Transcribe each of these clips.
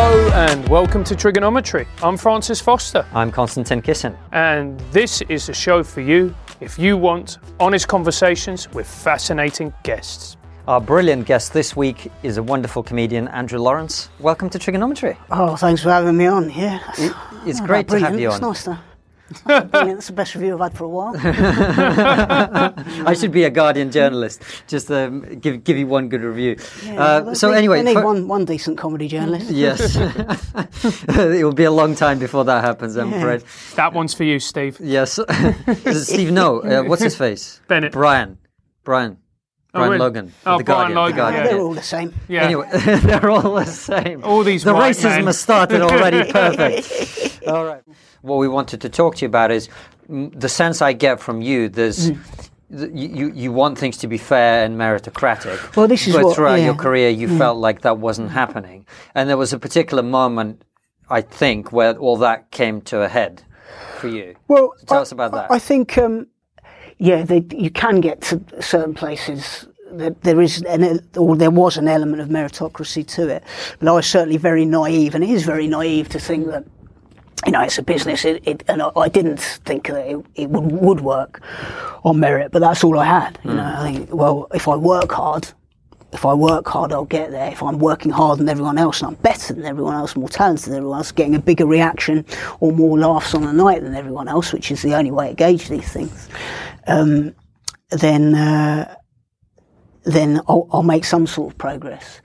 Hello and welcome to TRIGGERnometry. I'm Francis Foster, I'm Konstantin Kisin. and this is a show for you if you want honest conversations with fascinating guests. Our brilliant guest this week is a wonderful comedian, Andrew Lawrence. Welcome to TRIGGERnometry. Oh, thanks for having me on. Yeah, It's Oh, great to have brilliant. you It's on. nice to. Oh, brilliant. It's the best review I've had for a while. I should be a Guardian journalist, just um, give give you one good review. Yeah, uh, so they- anyway, they need for- one, one decent comedy journalist. yes, it will be a long time before that happens. I'm Yeah. afraid. That one's for you, Steve. Yes, Steve. No, uh, what's his face? Bennett. Brian. Brian. Oh, Brian really? Logan. Oh, the Brian Guardian. the Logan, Guardian. yeah. They're all the same. Yeah. Anyway, they're all the same. All these the white racism men. has started already. Perfect. all right. What we wanted to talk to you about is mm, the sense I get from you. There's. Mm. You, you, want things to be fair and meritocratic. Well, this is but what- throughout yeah. Mm. your career, you felt like that wasn't happening. And there was a particular moment, I think, where all that came to a head for you. Well, Tell I, us about that. I think, um, yeah, they, you can get to certain places. That there is, an, or there was an element of meritocracy to it, but I was certainly very naive, and it is very naive to think that you know, it's a business, it, it, and I, I didn't think that it, it would, would work on merit, but that's all I had. You know, I think, well, if I work hard, if I work hard, I'll get there. If I'm working harder than everyone else, and I'm better than everyone else, more talented than everyone else, getting a bigger reaction or more laughs on the night than everyone else, which is the only way to gauge these things, um, then uh, then I'll, I'll make some sort of progress.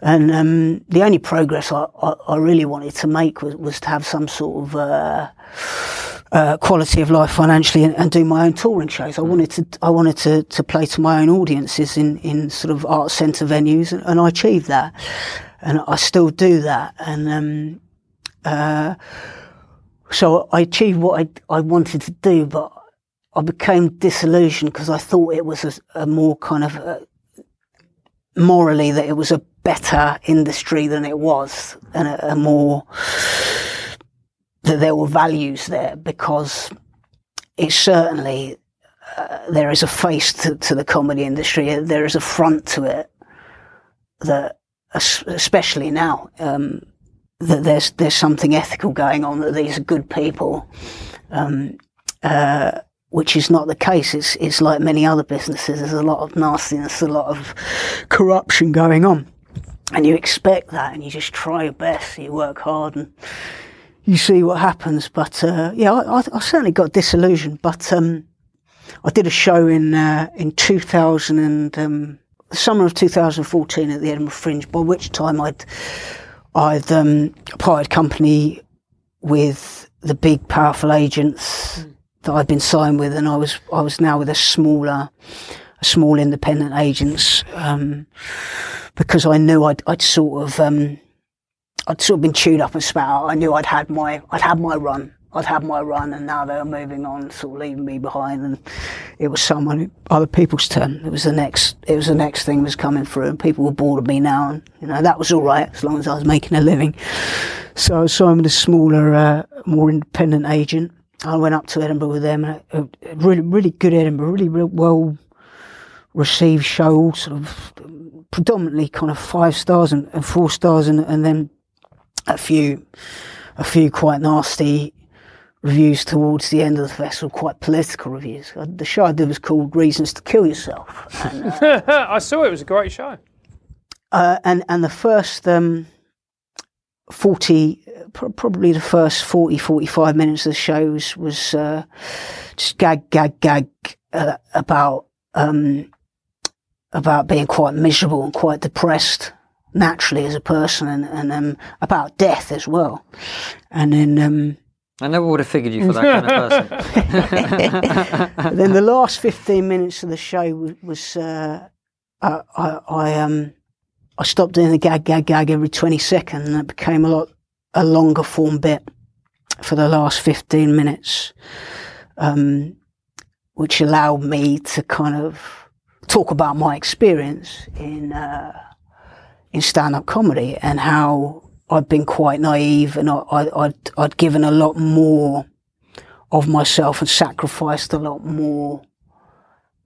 And um, the only progress I, I, I really wanted to make was, was to have some sort of uh, uh, quality of life financially and, and do my own touring shows. I wanted to I wanted to, to play to my own audiences in, in sort of art centre venues, and, and I achieved that. And I still do that. And um, uh, so I achieved what I, I wanted to do, but I became disillusioned because I thought it was a, a more kind of uh morally that it was a better industry than it was, and a, a more that there were values there because it certainly uh, there is a face to, to the comedy industry. There is a front to it that, especially now, um, that there's there's something ethical going on. That these are good people. Um, uh, which is not the case. It's, it's like many other businesses. There's a lot of nastiness, a lot of corruption going on. And you expect that and you just try your best. You work hard and you see what happens. But uh, yeah, I, I, I certainly got disillusioned. But um, I did a show in uh, in 2000 and um, the summer of 2014 at the Edinburgh Fringe, by which time I'd I'd um, parted company with the big powerful agents that I'd been signed with, and I was I was now with a smaller, a small independent agents um, because I knew I'd I'd sort of um, I'd sort of been chewed up and spat out. I knew I'd had my I'd had my run. I'd had my run, and now they were moving on, sort of leaving me behind. And it was someone, other people's turn. It was the next. It was the next thing was coming through, and people were bored of me now. And you know that was all right as long as I was making a living. So I was signed with a smaller, uh, more independent agent. I went up to Edinburgh with them. and A, a really, really good Edinburgh, really, real well received show, sort of predominantly kind of five stars and, and four stars, and, and then a few, a few quite nasty reviews towards the end of the festival, quite political reviews. Uh, The show I did was called "Reasons to Kill Yourself," and, uh, I saw it, it was a great show. uh, and and the first um, 40 probably the first 40 45 minutes of the shows was, uh, just gag gag gag uh, about um, about being quite miserable and quite depressed naturally as a person and, and um, about death as well and then um, I never would have figured you for that kind of person. then the last 15 minutes of the show was, was uh, I, I, I, um, I stopped doing the gag, gag, gag every 20 seconds and it became a lot, a longer form bit for the last 15 minutes, um, which allowed me to kind of talk about my experience in, uh, in stand-up comedy and how I'd been quite naive and I, I, I'd, I'd given a lot more of myself and sacrificed a lot more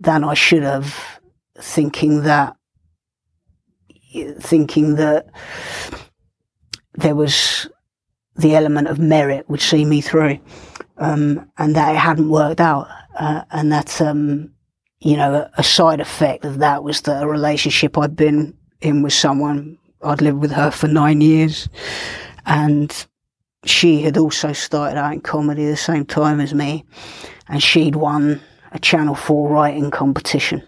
than I should have, thinking that, thinking that there was the element of merit would see me through, um, and that it hadn't worked out, uh, and that um, you know a, side effect of that was that a relationship I'd been in with someone I'd lived with her for nine years, and she had also started out in comedy at the same time as me, and she'd won a Channel Four writing competition,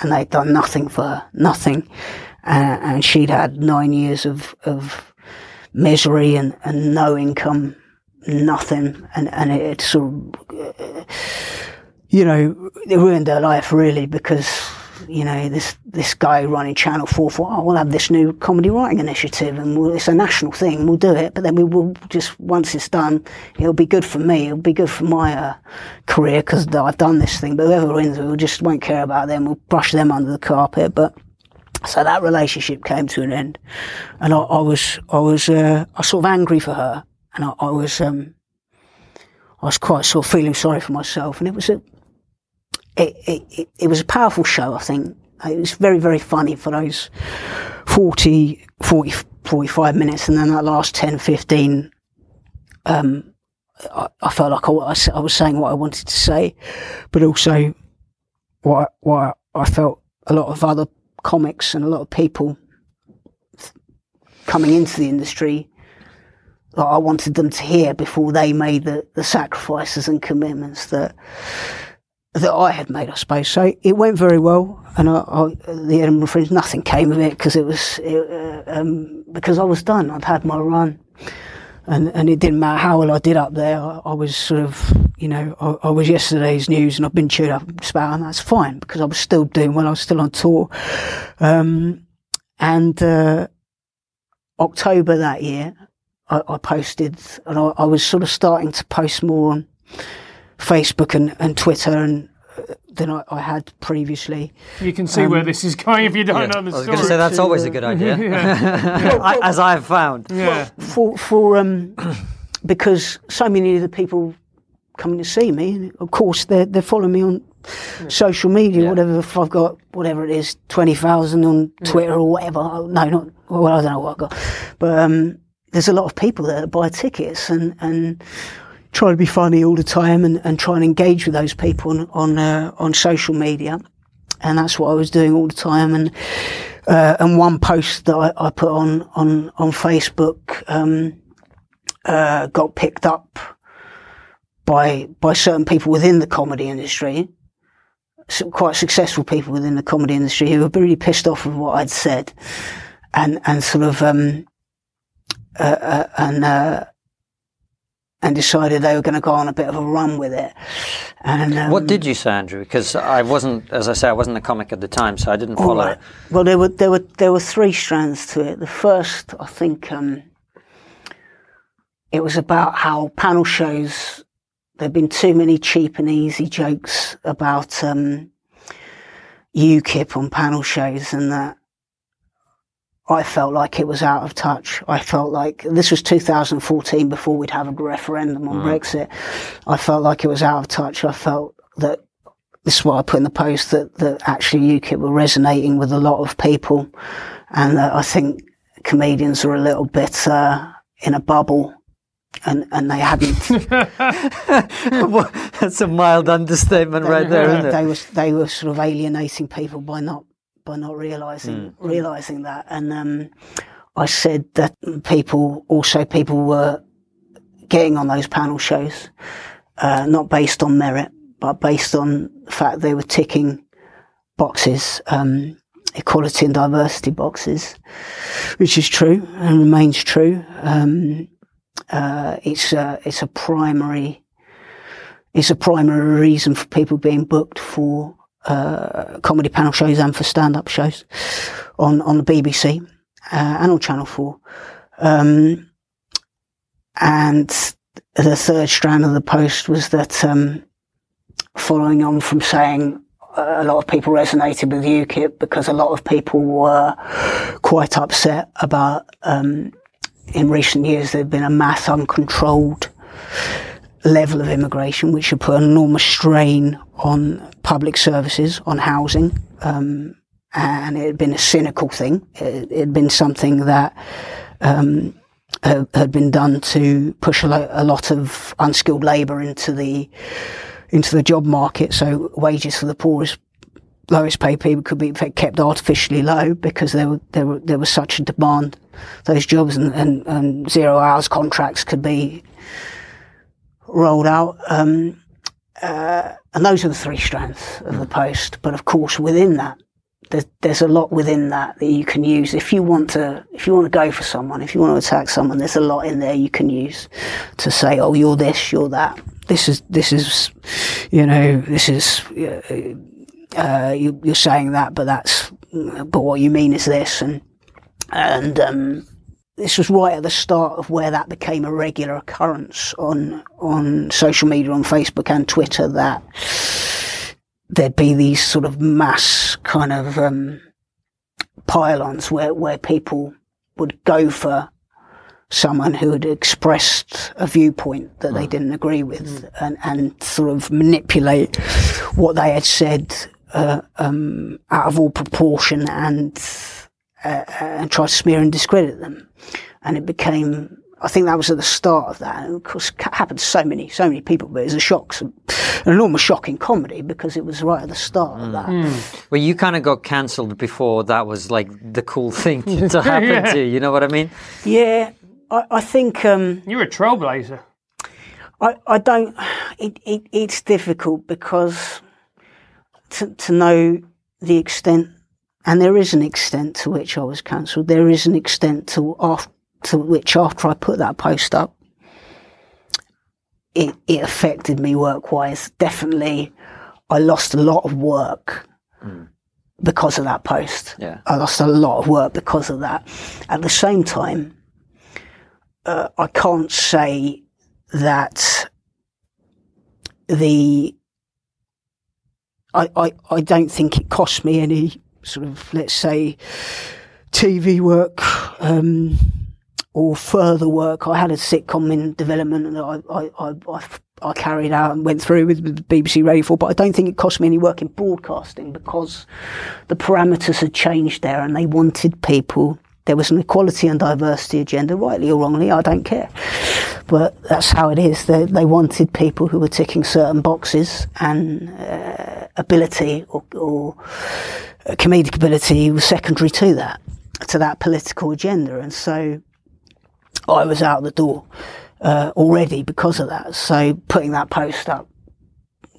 and they'd done nothing for her, nothing, uh, and she'd had nine years of of misery and, and no income, nothing, and and it sort of, uh, you know, it ruined her life really because you know this this guy running Channel Four thought, oh, we'll have this new comedy writing initiative and we'll, it's a national thing, we'll do it, but then we will just once it's done, it'll be good for me, it'll be good for my uh, career because I've done this thing. But whoever wins, we just won't care about them. We'll brush them under the carpet, but. So that relationship came to an end, and I, I was I was uh, I was sort of angry for her, and I, I was um, I was quite sort of feeling sorry for myself, and it was a it, it, it was a powerful show. I think. It was very very funny for those 40, 40 45 minutes, and then that last 10, 15, um, I, I felt like I, I was saying what I wanted to say, but also what what I felt a lot of other comics and a lot of people coming into the industry that I wanted them to hear before they made the, the sacrifices and commitments that that I had made, I suppose. So it went very well, and I, I, the Edinburgh Fringe, nothing came of it because it was it, uh, um, because I was done. I'd had my run, and and it didn't matter how well I did up there. I, I was sort of, you know, I, I, was yesterday's news, and I've been chewed up about, and that's fine because I was still doing well. I was still on tour, um, and uh, October that year, I, I posted, and I, was sort of starting to post more on Facebook and, and Twitter and than I, I, had previously. You can see um, where this is going if you don't yeah. know the story. I was going to say that's always a good idea, yeah. as I've found. Yeah. For for um, because so many of the people coming to see me, of course, they're they're following me on social media, yeah. whatever. If I've got whatever it is, twenty thousand on Twitter or whatever. No, not well. I don't know what I've got, but um, there's a lot of people that buy tickets and and try to be funny all the time and, and try and engage with those people on on, uh, on social media, and that's what I was doing all the time. And uh, and one post that I, I, put on on on Facebook um, uh, got picked up by by certain people within the comedy industry, some quite successful people within the comedy industry who were really pissed off with what I'd said, and and sort of um, uh, uh, and uh, and decided they were going to go on a bit of a run with it. And um, what did you say, Andrew? Because I wasn't, as I say, I wasn't a comic at the time, so I didn't follow right. it. Well, there were there were there were three strands to it. The first, I think, um, it was about how panel shows. There've been too many cheap and easy jokes about um, UKIP on panel shows, and that I felt like it was out of touch. I felt like this was 2014 before we'd have a referendum on mm. Brexit. I felt like it was out of touch. I felt that this is what I put in the post that, that actually UKIP were resonating with a lot of people. And that I think comedians are a little bit uh, in a bubble and and they hadn't. That's a mild understatement, they, right there, isn't they, it? was they were sort of alienating people by not by not realizing mm. realizing that. And um, I said that people also people were getting on those panel shows, uh, not based on merit, but based on the fact they were ticking boxes, um, equality and diversity boxes, which is true and remains true. Um, uh, it's a, it's a primary it's a primary reason for people being booked for uh, comedy panel shows and for stand-up shows on on the BBC uh, and on Channel Four. Um, and the third strand of the post was that, um, following on from saying a lot of people resonated with UKIP because a lot of people were quite upset about um, in recent years there had been a mass uncontrolled level of immigration, which had put an enormous strain on public services, on housing, um, and it had been a cynical thing. It, had been something that um, had been done to push a, a lot of unskilled labour into the into the job market. So wages for the poorest, lowest paid people could be kept artificially low because there were, there were, there was such a demand those jobs and, and, and zero hours contracts could be rolled out. Um, uh, and those are the three strands of the post. But of course, within that, there's, there's a lot within that that you can use if you want to if you want to go for someone if you want to attack someone there's a lot in there you can use to say oh you're this you're that this is this is you know this is uh, uh, you, you're saying that but that's but what you mean is this and and um, this was right at the start of where that became a regular occurrence on on social media on Facebook and Twitter that there'd be these sort of mass kind of um, pylons where, where people would go for someone who had expressed a viewpoint that they didn't agree with and, and sort of manipulate what they had said uh, um, out of all proportion and uh, and try to smear and discredit them. And it became I think that was at the start of that. And of course, it happened to so many, so many people, but it was a shock, an enormous shock in comedy because it was right at the start of that. Well, you kind of got cancelled before that was like the cool thing to happen Yeah. to you. You know what I mean? Yeah, I, I think um, You're a trailblazer. I, I don't. It, it, it's difficult because to, to know the extent, and there is an extent to which I was cancelled. There is an extent to after, to which after I put that post up, it it affected me work wise. Definitely, I lost a lot of work because of that post. Yeah. I lost a lot of work because of that. At the same time, uh, I can't say that the I, I, I don't think it cost me any sort of let's say TV work um, or further work. I had a sitcom in development that I, I, I, I, carried out and went through with BBC Radio 4, but I don't think it cost me any work in broadcasting because the parameters had changed there and they wanted people. There was an equality and diversity agenda, rightly or wrongly, I don't care. But that's how it is. They, they wanted people who were ticking certain boxes and uh, ability or, or uh, comedic ability was secondary to that, to that political agenda. And so I was out the door uh, already because of that. So putting that post up,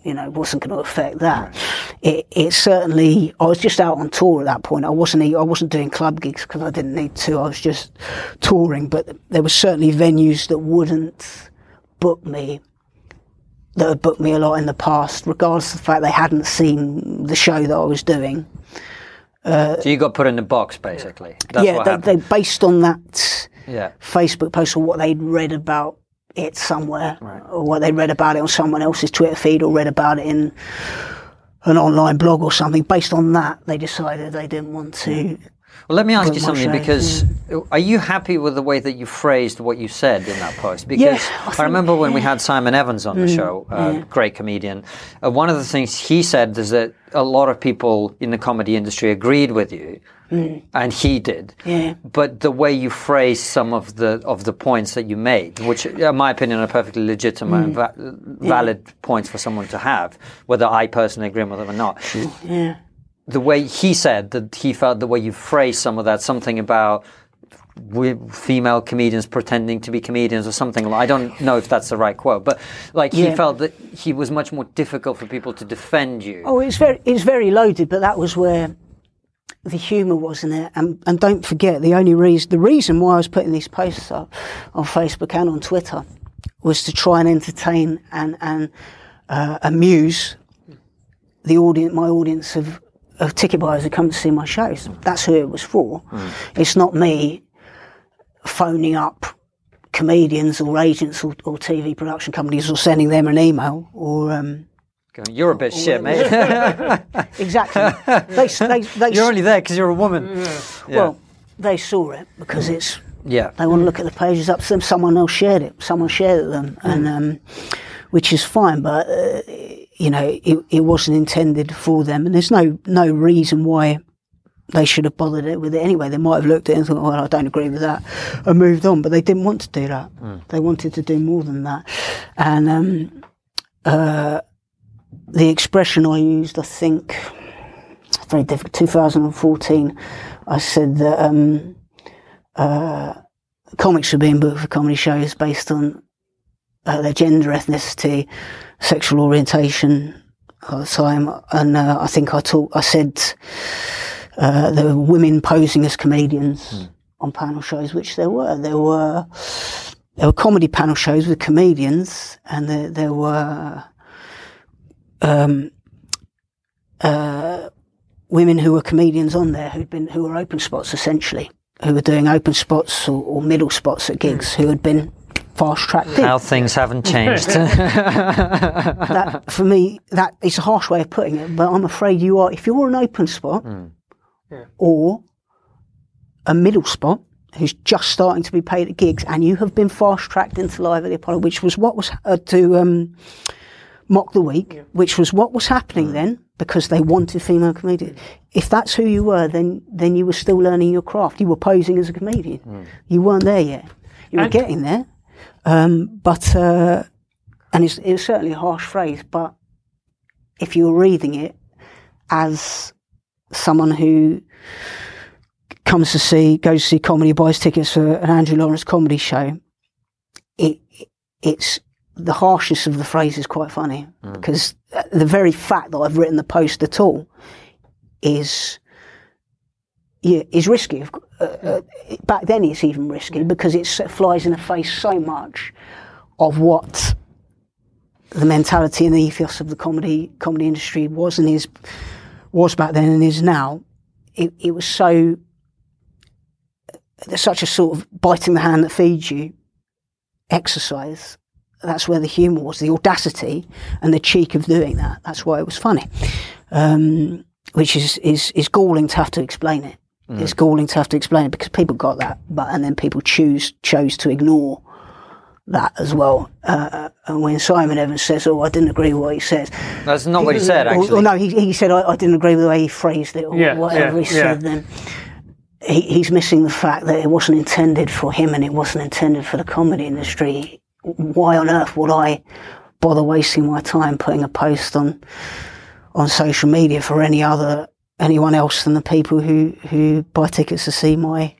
you know, wasn't going to affect that. It, it certainly. I was just out on tour at that point. I wasn't. I wasn't doing club gigs because I didn't need to. I was just touring. But there were certainly venues that wouldn't book me. That had booked me a lot in the past, regardless of the fact they hadn't seen the show that I was doing. Uh, so you got put in the box, basically. That's yeah, what they, they based on that yeah. Facebook post or what they'd read about it somewhere, or what they read about it on someone else's Twitter feed, or read about it in an online blog or something. Based on that, they decided they didn't want to. Well, let me ask you something shade, because are you happy with the way that you phrased what you said in that post? Because Yeah, I, I remember when we had Simon Evans on the show, uh, great comedian. Uh, one of the things he said is that a lot of people in the comedy industry agreed with you, Mm. and he did. Yeah. But the way you phrase some of the of the points that you made, which, in my opinion, are perfectly legitimate and mm. va- valid points for someone to have, whether I personally agree with them or not Yeah. the way he said that he felt the way you phrased some of that, something about female comedians pretending to be comedians or something. I don't know if that's the right quote, but like he felt that he was much more difficult for people to defend you. Oh, it's very it's very loaded, but that was where the humour was in it. And and don't forget the only reason the reason why I was putting these posts up on Facebook and on Twitter was to try and entertain and and uh, amuse the audience, my audience of. Of ticket buyers who come to see my shows. That's who it was for. It's not me phoning up comedians or agents or, or TV production companies or sending them an email or um, Going, You're a bit shit, mate. exactly. they, they, they, you're only there because you're a woman. Yeah. Well, they saw it because it's yeah. they want to look at the pages up to them. Someone else shared it. Someone shared it them, and um, which is fine. But uh, you know, it, it wasn't intended for them, and there's no no reason why they should have bothered it with it anyway. They might have looked at it and thought, well, I don't agree with that, and moved on. But they didn't want to do that. They wanted to do more than that. And um, uh, the expression I used, I think, very difficult. 2014, I said that um, uh, comics were being booked for comedy shows based on uh, their gender, ethnicity, sexual orientation at the time, and uh, I think I talk, I said uh, there were women posing as comedians on panel shows, which there were. There were there were comedy panel shows with comedians, and there, there were um, uh, women who were comedians on there who'd been who were open spots essentially, who were doing open spots or, or middle spots at gigs, who had been fast tracked in. How things haven't changed. that for me that is a harsh way of putting it but i'm afraid you are if you're an open spot or a middle spot who's just starting to be paid at gigs and you have been fast tracked into live at the apollo which was what was uh, to um, mock the week which was what was happening then because they wanted female comedians. If that's who you were then then you were still learning your craft. You were posing as a comedian. You weren't there yet. You were And- getting there. Um, but uh, and it's, it was certainly a harsh phrase, but if you were reading it as someone who comes to see, goes to see comedy, buys tickets for an Andrew Lawrence comedy show, it it's the harshness of the phrase is quite funny because the very fact that I've written the post at all is yeah, is risky. Uh, uh, back then, it's even risky because it flies in the face so much of what the mentality and the ethos of the comedy comedy industry was and is was back then and is now. It, it was so such a sort of biting the hand that feeds you exercise. That's where the humour was, the audacity and the cheek of doing that. That's why it was funny, um, which is, is is galling to have to explain it. It's galling to have to explain it because people got that, but and then people choose chose to ignore that as well. Uh, and when Simon Evans says, "Oh, I didn't agree with what he said," That's not what he said, actually. Or, no, he, he said, I, I didn't agree with the way he phrased it, or Yeah, whatever yeah, he said. Then he, he's missing the fact that it wasn't intended for him and it wasn't intended for the comedy industry. Why on earth would I bother wasting my time putting a post on on social media for any other anyone else than the people who who buy tickets to see my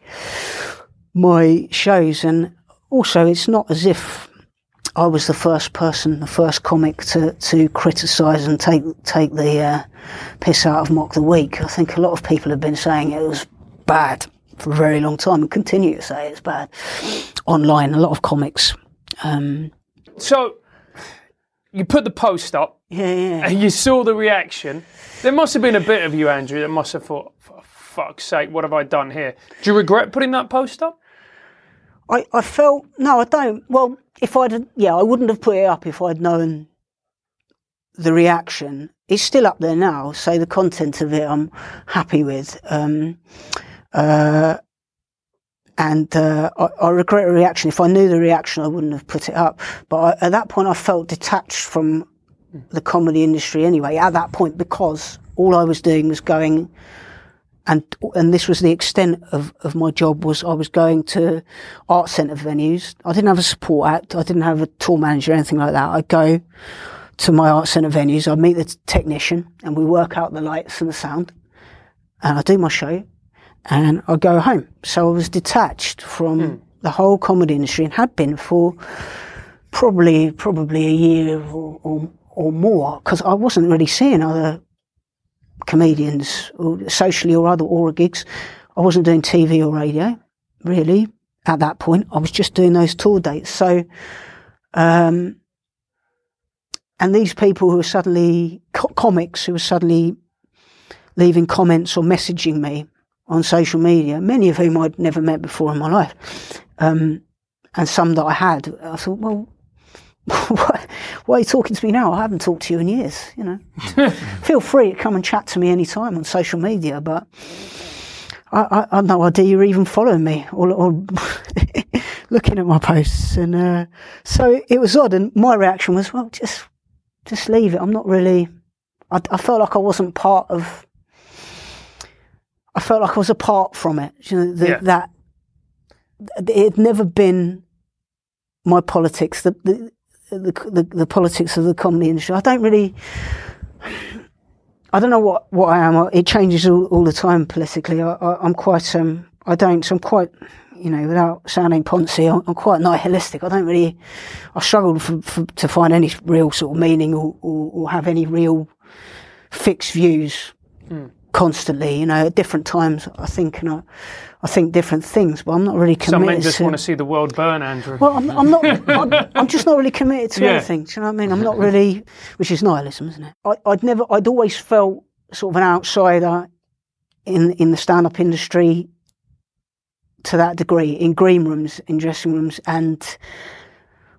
my shows? And also, it's not as if I was the first person, the first comic to, to criticise and take take the uh, piss out of Mock the Week. I think a lot of people have been saying it was bad for a very long time and continue to say it's bad online. A lot of comics. Um, So you put the post up yeah, yeah. and you saw the reaction. There must have been a bit of you, Andrew, that must have thought, for fuck's sake, what have I done here? Do you regret putting that post up? I, I felt no, I don't. Well, if I'd yeah, I wouldn't have put it up if I'd known the reaction. It's still up there now, so the content of it I'm happy with. Um, uh, and uh, I, I regret the reaction. If I knew the reaction, I wouldn't have put it up. But I, at that point, I felt detached from the comedy industry anyway. At that point, because all I was doing was going and and this was the extent of, of my job was I was going to art centre venues. I didn't have a support act. I didn't have a tour manager or anything like that. I'd go to my art centre venues. I'd meet the technician and we work out the lights and the sound. And I do my show and I go home. So I was detached from the whole comedy industry and had been for probably probably a year or or, or more because I wasn't really seeing other comedians, or socially or other aura gigs. I wasn't doing TV or radio, really, at that point. I was just doing those tour dates. So, um, and these people who were suddenly, co- comics who were suddenly leaving comments or messaging me on social media, many of whom I'd never met before in my life, um, and some that I had, I thought, well, why, why are you talking to me now? I haven't talked to you in years, you know. Feel free to come and chat to me anytime on social media, but I, I, I had no idea you're even following me or, or looking at my posts. And uh, so it was odd. And my reaction was, well, just just leave it. I'm not really. I, I felt like I wasn't part of. I felt like I was apart from it. You know, the, Yeah. that it had never been my politics. The the, the the the politics of the comedy industry. I don't really. I don't know what, what I am. It changes all, all the time politically. I, I'm quite um. I don't. So I'm quite. You know, without sounding poncy, I'm, I'm quite nihilistic. I don't really. I struggle for, for, to find any real sort of meaning or, or, or have any real fixed views constantly. You know, at different times, I think and I, I think different things, but I'm not really committed. Some men just to. want to see the world burn, Andrew. Well, I'm, I'm not. I'm, I'm just not really committed to Yeah. anything. Do you know what I mean? I'm not really, which is nihilism, isn't it? I, I'd never. I'd always felt sort of an outsider in in the stand-up industry to that degree in green rooms, in dressing rooms, and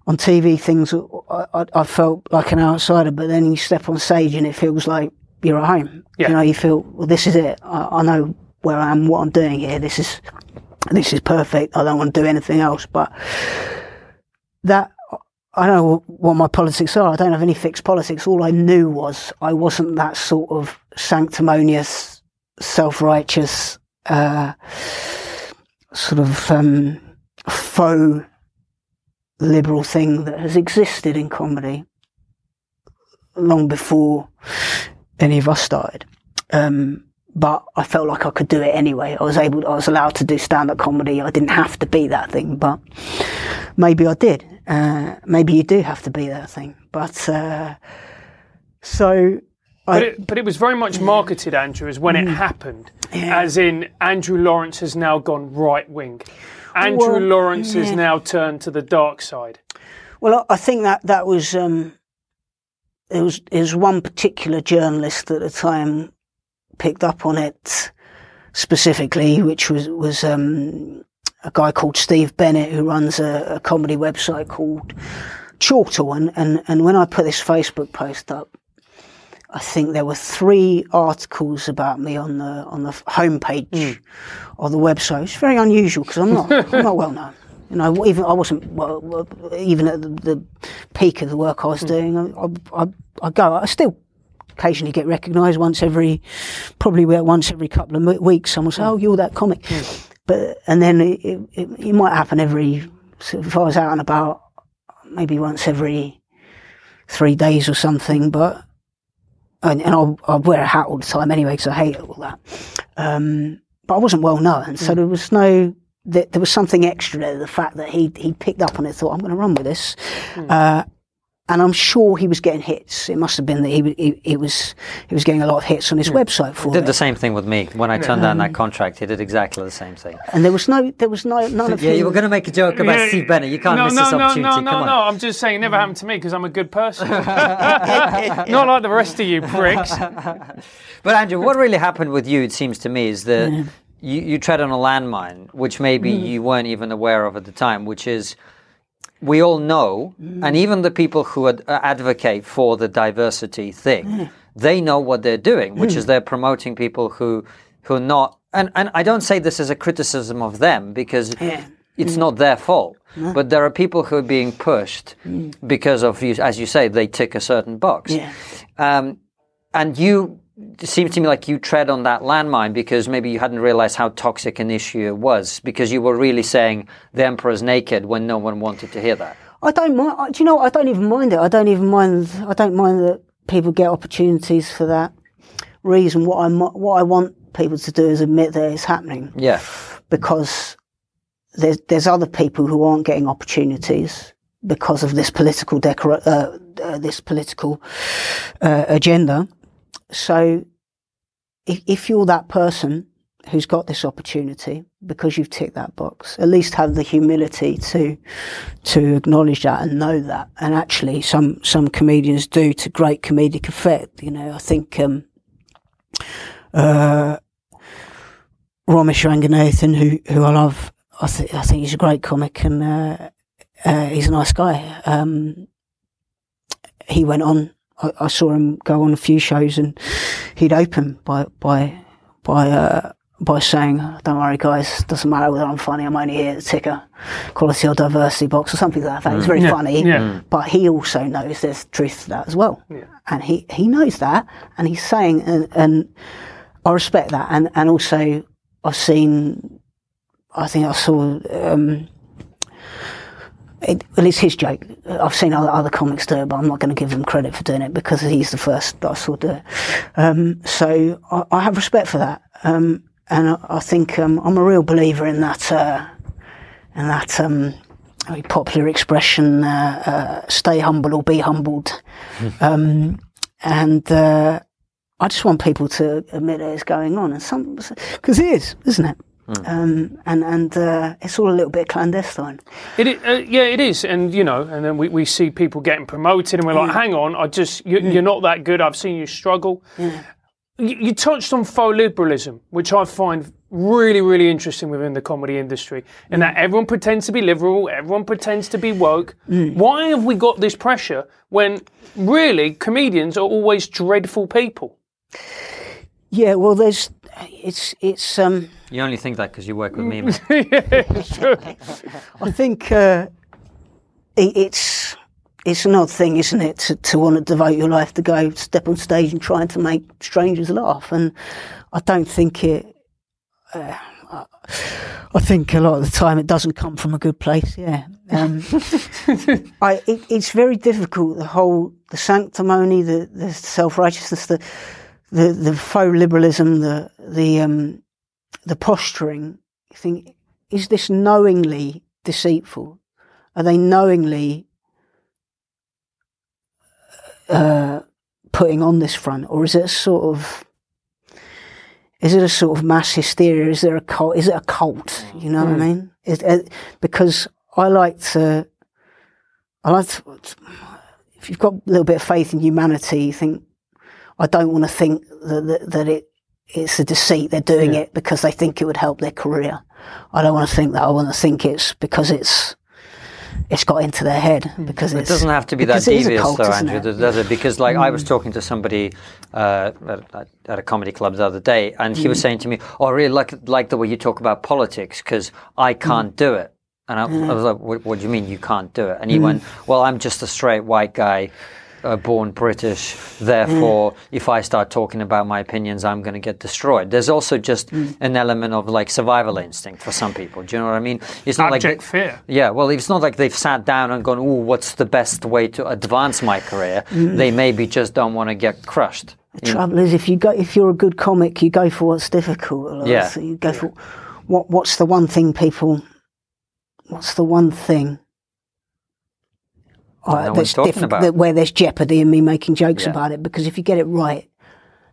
on TV things. I, I, I felt like an outsider, but then you step on stage and it feels like you're at home. Yeah. You know, you feel well. This is it. I, I know where I am, what I'm doing here. This is this is perfect. I don't want to do anything else. But that I don't know what my politics are. I don't have any fixed politics. All I knew was I wasn't that sort of sanctimonious, self-righteous, uh, sort of um, faux liberal thing that has existed in comedy long before any of us started. Um, but I felt like I could do it anyway. I was able, I was allowed to do stand-up comedy. I didn't have to be that thing, but maybe I did. Uh, maybe you do have to be that thing. But uh, so But I, it, but it was very much marketed, Andrew, as when Mm. it happened. As in, Andrew Lawrence has now gone right wing. Andrew Well, Lawrence has now turned to the dark side. well, I I think that that was um, there was there was one particular journalist at the time picked up on it specifically, which was was um, a guy called Steve Bennett who runs a, a comedy website called Chortle, and, and and when I put this Facebook post up, I think there were three articles about me on the on the homepage of the website. It's very unusual because I'm not I'm not well known. You know, even I wasn't well, even at the, the peak of the work I was hmm. doing. I, I, I go. I still occasionally get recognised once every, probably once every couple of weeks. Someone say, hmm. "Oh, you're that comic," hmm. but and then it, it, it, might happen every. So if I was out and about, maybe once every three days or something, but and, and I'll, I'll wear a hat all the time anyway because I hate all that. Um, but I wasn't well known, so there was no. There, there was something extra there. The fact that he he picked up on it, thought I'm going to run with this, hmm. uh, and I'm sure he was getting hits. It must have been that he, he he was he was getting a lot of hits on his hmm. website for Did it. the same thing with me when I turned down that um, contract. He did exactly the same thing. and there was no there was no none of Yeah, him. you were going to make a joke about Yeah, Steve Bennett. You can't no, miss no, this no, opportunity. No, no, Come no, on. I'm just saying it never happened to me because I'm a good person. Not like the rest of you pricks. But Andrew, what really happened with you, it seems to me, is that you, you tread on a landmine, which maybe mm. you weren't even aware of at the time, which is we all know, mm. and even the people who ad- uh, advocate for the diversity thing, mm. they know what they're doing, which is they're promoting people who who are not. And, and I don't say this as a criticism of them because Yeah. it's not their fault. But there are people who are being pushed because of, you- as you say, they tick a certain box. Yeah. Um, and you seems to me like you tread on that landmine because maybe you hadn't realized how toxic an issue it was because you were really saying the emperor's naked when no one wanted to hear that. I don't mind. I- Do you know? I don't even mind it. I don't even mind. I don't mind that people get opportunities for that reason. What I what I want people to do is admit that it's happening Yeah. because there's there's other people who aren't getting opportunities because of this political decora- uh, uh, this political uh, agenda. So, if, if you're that person who's got this opportunity because you've ticked that box, at least have the humility to to acknowledge that and know that. And actually, some some comedians do to great comedic effect. You know, I think. Um, uh, Romesh Ranganathan, who who I love, I, th- I think he's a great comic and uh, uh, he's a nice guy. Um, he went on. I, I saw him go on a few shows, and he'd open by by by uh, by saying, "Don't worry, guys. Doesn't matter whether I'm funny. I'm only here to tick a quality or diversity box or something like that." It's very Yeah, funny, yeah. but he also knows there's truth to that as well, and he he knows that, and he's saying, and, and I respect that, and and also I've seen. I think I saw. Um, it, well, it's his joke. I've seen other, other comics do it, but I'm not going to give him credit for doing it because he's the first that I saw do it. Um, so I, I have respect for that, um, and I, I think um, I'm a real believer in that. Uh, in that um, very popular expression, uh, uh, "Stay humble or be humbled," um, and. Uh, I just want people to admit that it's going on, and some because it is, isn't it? Um, and and uh, it's all a little bit clandestine. It, uh, yeah, it is, and you know, and then we, we see people getting promoted, and we're like, hang on, I just you, you're not that good. I've seen you struggle. You, you touched on faux liberalism, which I find really, really interesting within the comedy industry, and that everyone pretends to be liberal, everyone pretends to be woke. Why have we got this pressure when really comedians are always dreadful people? Yeah, well, there's it's it's um, You only think that because you work with me. I think uh, it, it's it's an odd thing, isn't it, to, to want to devote your life to go step on stage and trying to make strangers laugh, and I don't think it. Uh, I- I think a lot of the time it doesn't come from a good place. Yeah, um, I, it, it's very difficult. The whole the sanctimony, the, the self righteousness, the, the the faux liberalism, the the um, the posturing. You think is this knowingly deceitful? Are they knowingly uh, putting on this front, or is it a sort of is it a sort of mass hysteria? Is there a cult? Is it a cult? You know what I mean? Is, uh, because I like to, I like to. If you've got a little bit of faith in humanity, you think I don't want to think that that, that it it's a deceit. They're doing it because they think it would help their career. I don't want to think that. I want to think it's because it's it's got into their head because It doesn't have to be that because it is a devious, cult, though, Andrew, it? Mm. does it? Because, like, I was talking to somebody uh, at, at a comedy club the other day, and he Mm. was saying to me, "Oh, I really like like the way you talk about politics because I Mm. can't do it." And I, I was like, what, "What do you mean you can't do it?" And he went, "Well, I'm just a straight white guy." Uh, born British, therefore, if I start talking about my opinions, I'm going to get destroyed. There's also just an element of like survival instinct for some people. Do you know what I mean? It's not Abject like fear. yeah, well, it's not like they've sat down and gone, "Oh, what's the best way to advance my career?" They maybe just don't want to get crushed. The trouble is, if you go, if you're a good comic, you go for what's difficult. a. Yeah. So you go for what? What's the one thing people? What's the one thing? Uh, talking that, where there's jeopardy in me making jokes Yeah. about it because if you get it right,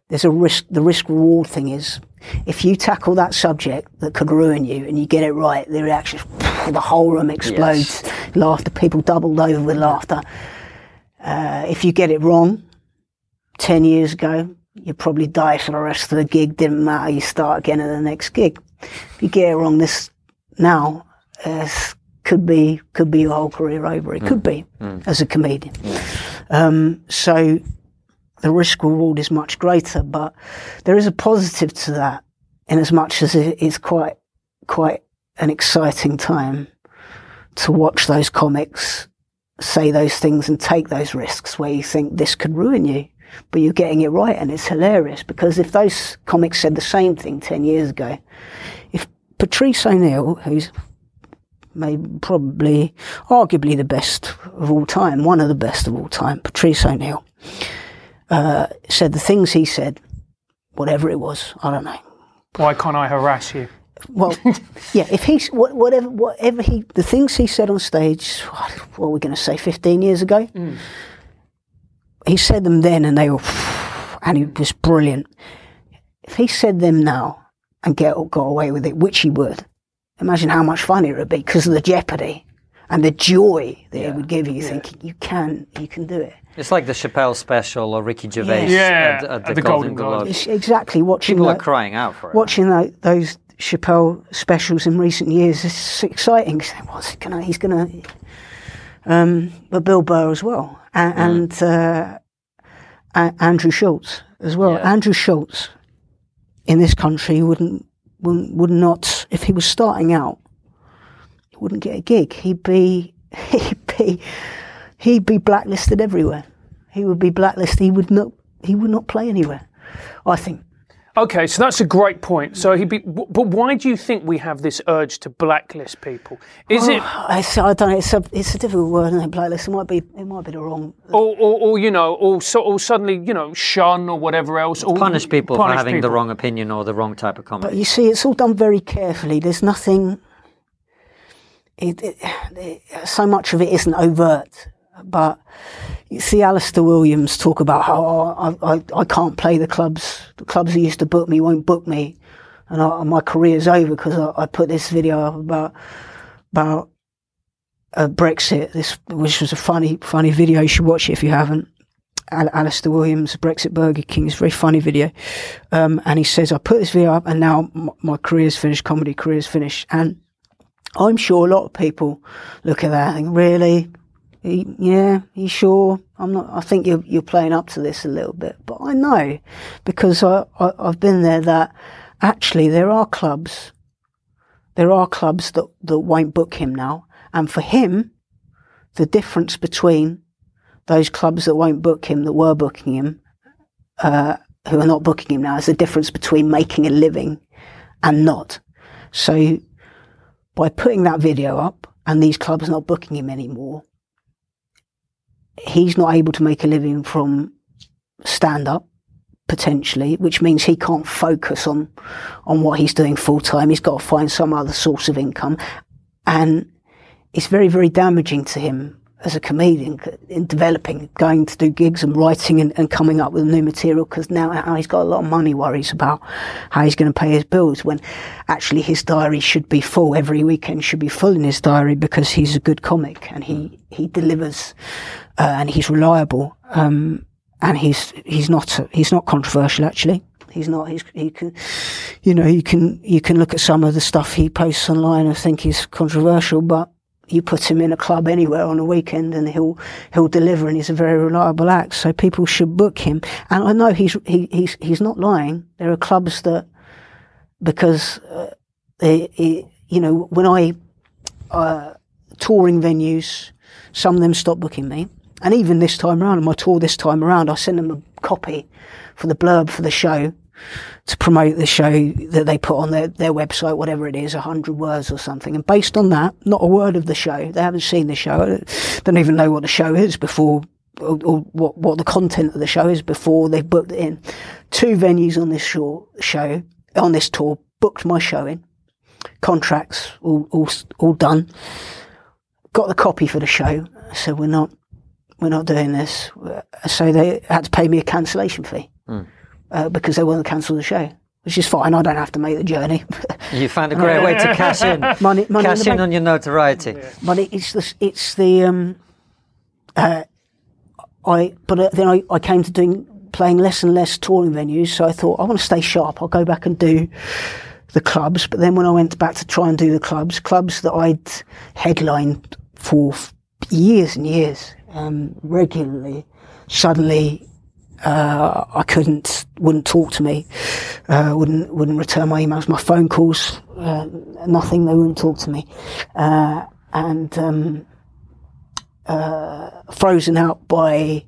there's a risk. The risk reward thing is, if you tackle that subject that could ruin you and you get it right, the reaction, the whole room explodes. Laughter, people doubled over with laughter. Uh, if you get it wrong, 10 years ago, you probably die for the rest of the gig. Didn't matter. You start again at the next gig. If you get it wrong this now, uh, could be could be your whole career over. It could be as a comedian. Um, so the risk reward is much greater, but there is a positive to that, in as much as it is quite quite an exciting time to watch those comics say those things and take those risks where you think this could ruin you, but you're getting it right and it's hilarious because if those comics said the same thing 10 years ago, if Patrice O'Neal, who's maybe probably arguably the best of all time, one of the best of all time, Patrice O'Neal, uh, said the things he said, whatever it was, I don't know, Why can't I harass you? well, yeah. If he's what, whatever, whatever he, the things he said on stage, what, are we going to say, fifteen years ago? He said them then, and they were, and he was brilliant. If he said them now and get got away with it, which he would, imagine how much fun it would be because of the jeopardy and the joy that it would give you. Thinking you can, you can do it. It's like the Chappelle special or Ricky Gervais Yeah, at, at the, Golden Globes. Exactly, watching people are crying out for it. watching tho- those Chappelle specials in recent years is exciting. What's he gonna? He's gonna. Um, but Bill Burr as well, and, and uh, A- Andrew Schulz as well. Yeah. Andrew Schulz in this country wouldn't, wouldn't would not if he was starting out. He wouldn't get a gig. He'd be he'd be he'd be blacklisted everywhere. He would be blacklisted. He would not he would not play anywhere. I think. Okay, so that's a great point. So he, be, but why do you think we have this urge to blacklist people? Is it, It's, I don't know. It's a it's a difficult word, isn't it? Blacklist. It might be it might be the wrong. or, or, or you know, or, so, or suddenly, you know, shun or whatever else, or Punish people for punish having the wrong opinion or the wrong type of comment. But you see, it's all done very carefully. There's nothing. It, it, it- so much of it isn't overt, but you see Alistair Williams talk about how oh, I, I, I can't play the clubs. The clubs that used to book me won't book me, and I, my career's over because I, I put this video up about about uh, Brexit. This which was a funny funny video. You should watch it if you haven't. Al- Alistair Williams, Brexit Burger King. It's a very funny video. Um, and he says, I put this video up and now m- my career's finished, comedy career's finished. And I'm sure a lot of people look at that and think, really? Yeah, you sure? I'm not, I think you're, you're playing up to this a little bit. But I know because I, I, I've been there that actually there are clubs, there are clubs that, that won't book him now. And for him, the difference between those clubs that won't book him, that were booking him, uh, who are not booking him now, is the difference between making a living and not. So by putting that video up and these clubs not booking him anymore, he's not able to make a living from stand up potentially, which means he can't focus on on what he's doing full time. He's got to find some other source of income, and it's very very damaging to him as a comedian in developing, going to do gigs and writing and, and coming up with new material because now how he's got a lot of money worries about how he's going to pay his bills when actually his diary should be full. Every weekend should be full in his diary because he's a good comic and he, he delivers uh, and he's reliable. Um, and he's, he's not, he's not controversial actually. He's not. He's, he can, you know, you can you can look at some of the stuff he posts online and think he's controversial, but you put him in a club anywhere on a weekend and he'll he'll deliver and he's a very reliable act. So people should book him. And I know he's he, he's he's not lying. There are clubs that because uh, you know when I uh, touring venues, some of them stop booking me. And even this time around, on my tour this time around, I sent them a copy for the blurb for the show to promote the show that they put on their, their website, whatever it is, a hundred words or something. And based on that, not a word of the show. They haven't seen the show. Don't even know what the show is before, or, or what, what the content of the show is before they've booked it in. Two venues on this short show, on this tour, booked my show in. Contracts all, all, all done. Got the copy for the show. So we're not, we're not doing this. So they had to pay me a cancellation fee hmm. Uh, because they want to cancel the show, which is fine. I don't have to make the journey. You found a great way to cash in, money, money, cash in bank. on your notoriety. But it- it's the it's the um, uh, I but uh, then I, I came to doing playing less and less touring venues. So I thought I want to stay sharp. I'll go back and do the clubs. But then when I went back to try and do the clubs, clubs that I'd headlined for years and years um, regularly, suddenly uh, I couldn't, wouldn't talk to me, uh, wouldn't wouldn't return my emails, my phone calls, uh, nothing. They wouldn't talk to me, uh, and um, uh, frozen out by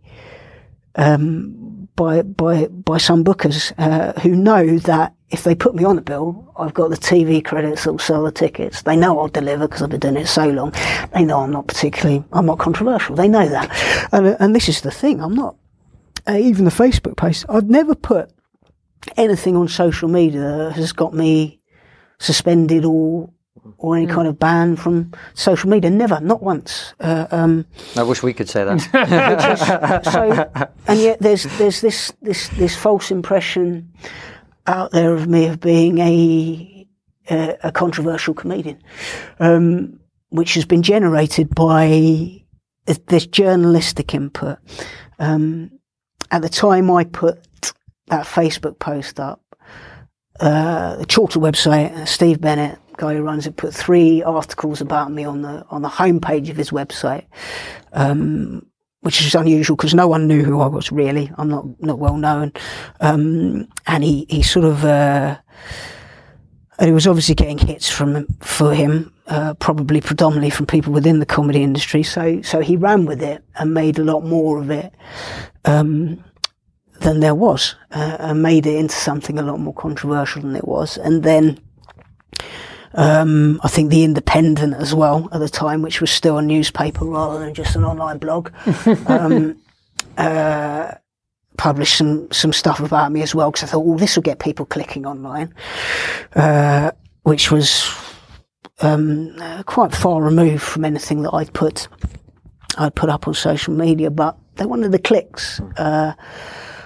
um, by by by some bookers uh, who know that if they put me on the bill, I've got the TV credits that'll sell the tickets. They know I'll deliver because I've been doing it so long. They know I'm not particularly, I'm not controversial. They know that, and and this is the thing. I'm not uh, even the Facebook post. I've never put anything on social media that has got me suspended or or any kind of ban from social media. Never, not once. Uh, um, I wish we could say that. so, and yet there's there's this this this false impression out there of me of being a a, a controversial comedian, um, which has been generated by this journalistic input. Um, at the time I put that Facebook post up, uh, the Chortle website, uh, Steve Bennett, guy who runs it, put three articles about me on the on the homepage of his website, um, which is unusual because no one knew who I was really. I'm not not well known, um, and he he sort of. Uh, he was obviously getting hits from for him, uh, probably predominantly from people within the comedy industry. So, so he ran with it and made a lot more of it um, than there was, uh, and made it into something a lot more controversial than it was. And then um, I think the Independent as well at the time, which was still a newspaper rather than just an online blog, um, uh, published some some stuff about me as well because I thought, oh, this will get people clicking online, uh, which was um, quite far removed from anything that I'd put I'd put up on social media, but they wanted the clicks uh,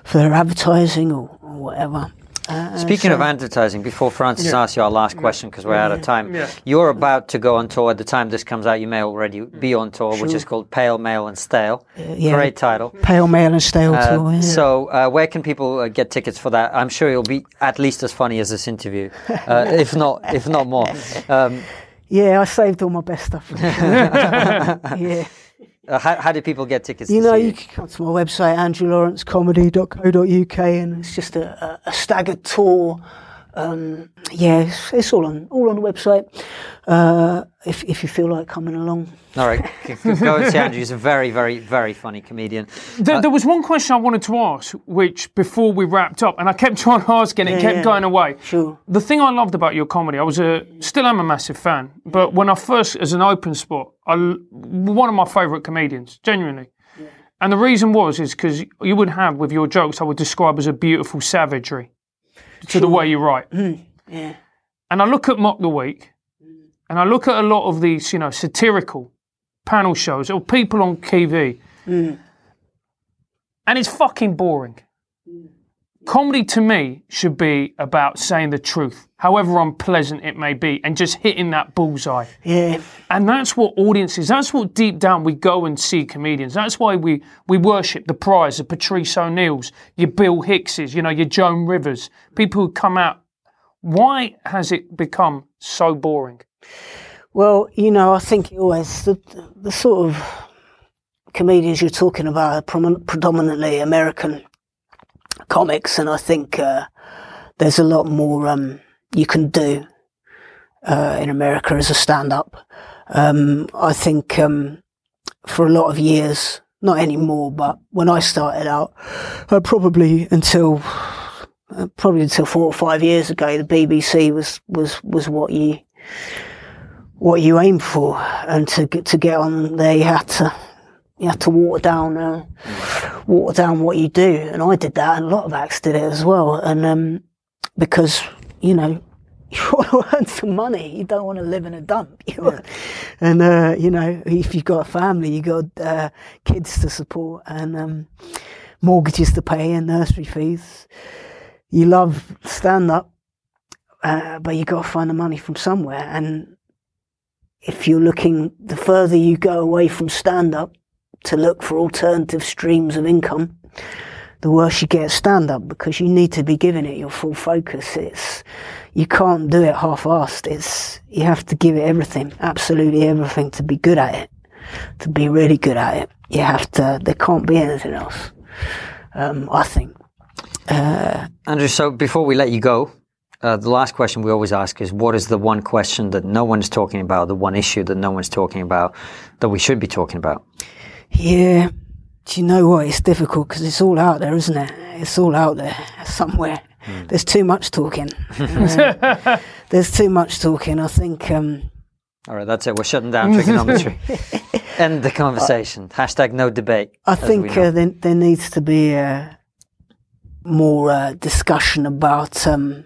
for their advertising or, or whatever. Uh, Speaking of advertising, before Francis asks you our last question, because we're out of time, Yeah. you're about to go on tour. At the time this comes out, you may already be on tour, which is called Pale, Male, and Stale. yeah. Great title. Pale Male and Stale Uh, Tour. yeah. So, uh, where can people uh, get tickets for that? I'm sure it'll be at least as funny as this interview, uh, if not, if not more. Um, Yeah, I saved all my best stuff. yeah. Uh, how, how do people get tickets? You to know, you can come to my website, andrewlawrencecomedy.co.uk, and it's just a, a staggered tour. Um, yeah, it's, it's all on all on the website. Uh, if if you feel like coming along, All right, g- g- go and see Andrew. He's a very, very, very funny comedian. There, there was one question I wanted to ask, which before we wrapped up, and I kept trying to ask, and it Yeah, kept yeah. going away. sure. The thing I loved about your comedy, I was a still am a massive fan, but when I first, as an open spot, I, l- one of my favourite comedians, genuinely. And the reason was is because you would have with your jokes, I would describe as a beautiful savagery to the way you write. Hmm. Yeah. And I look at Mock the Week, hmm. and I look at a lot of these, you know, satirical panel shows or people on TV, hmm. and it's fucking boring. Comedy to me should be about saying the truth, however unpleasant it may be, and just hitting that bullseye. Yeah. And that's what audiences, that's what deep down we go and see comedians. That's why we, we worship the Pryors, the Patrice O'Neals, your Bill Hickses, you know, your Joan Rivers, people who come out. Why has it become so boring? Well, you know, I think it always the the sort of comedians you're talking about are prom- predominantly American comics, and I think uh, there's a lot more um, you can do uh, in America as a stand-up. Um, I think um, for a lot of years, not anymore, but when I started out, uh, probably until uh, probably until four or five years ago, the BBC was was was what you what you aim for, and to get to get on there, you had to you have to water down uh, water down what you do, and I did that, and a lot of acts did it as well, and um, because you know. You want to earn some money. You don't want to live in a dump. You want- And uh, you know, if you've got a family, you got uh, kids to support and um, mortgages to pay and nursery fees. You love stand up, uh, but you got to find the money from somewhere. And if you're looking, the further you go away from stand up to look for alternative streams of income, the worse you get stand up because you need to be giving it your full focus. It's you can't do it half-assed. It's you have to give it everything, absolutely everything, to be good at it. To be really good at it, you have to. There can't be anything else. Um, I think. Andrew, so before we let you go, uh, the last question we always ask is what is the one question that no one's talking about, the one issue that no one's talking about that we should be talking about? Yeah. Do you know what? It's difficult because it's all out there, isn't it? It's all out there somewhere. There's too much talking. Uh, there's too much talking. I think. Um, All right, that's it. We're shutting down TRIGGERnometry. End the conversation. Hashtag no debate. I think uh, there, there needs to be uh, more uh, discussion about um,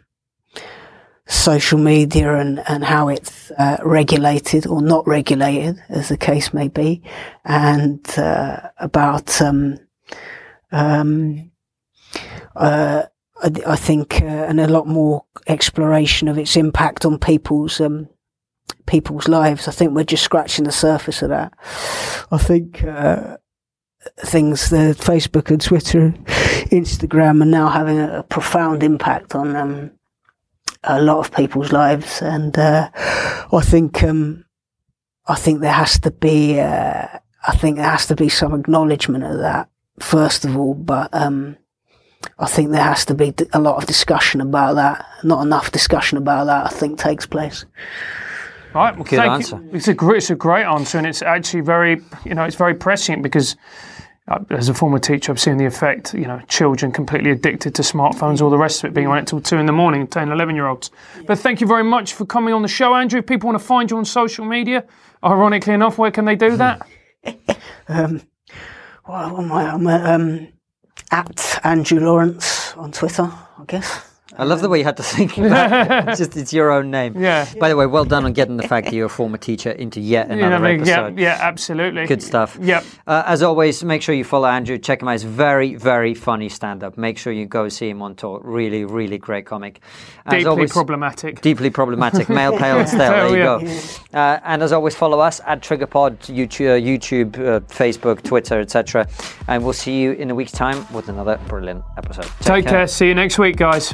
social media and, and how it's uh, regulated or not regulated, as the case may be, and uh, about um, um, uh, I, I think uh, and a lot more exploration of its impact on people's um, people's lives. I think we're just scratching the surface of that. I think. Uh, things the Facebook and Twitter, Instagram are now having a, a profound impact on um, a lot of people's lives, and uh, I think um, I think there has to be uh, I think there has to be some acknowledgement of that first of all, but um, I think there has to be a lot of discussion about that. Not enough discussion about that, I think, takes place. Right. Well, Good thank answer. You. It's a great, it's a great answer, and it's actually very, you know, it's very prescient because as a former teacher, I've seen the effect, you know, children completely addicted to smartphones, all the rest of it being on it till two in the morning, 10, 11 year olds. But thank you very much for coming on the show, Andrew. If people want to find you on social media, ironically enough, where can they do that? Um, well, I'm, I'm uh, um, at Andrew Lawrence on Twitter, I guess. I love the way you had to think about it. It's Just it's your own name. Yeah. By the way, well done on getting the fact that you're a former teacher into yet You know another what I mean? Yeah, yeah, absolutely. Good stuff. Yep. Uh, as always, make sure you follow Andrew. Check him out. He's very, very funny stand up. Make sure you go see him on tour. Really, really great comic. As Deeply always, problematic. Deeply problematic. Male, pale, and stale. There you yeah. go. Uh, and as always, follow us at TriggerPod, YouTube, uh, YouTube uh, Facebook, Twitter, etc. And we'll see you in a week's time with another brilliant episode. Take care. See you next week, guys.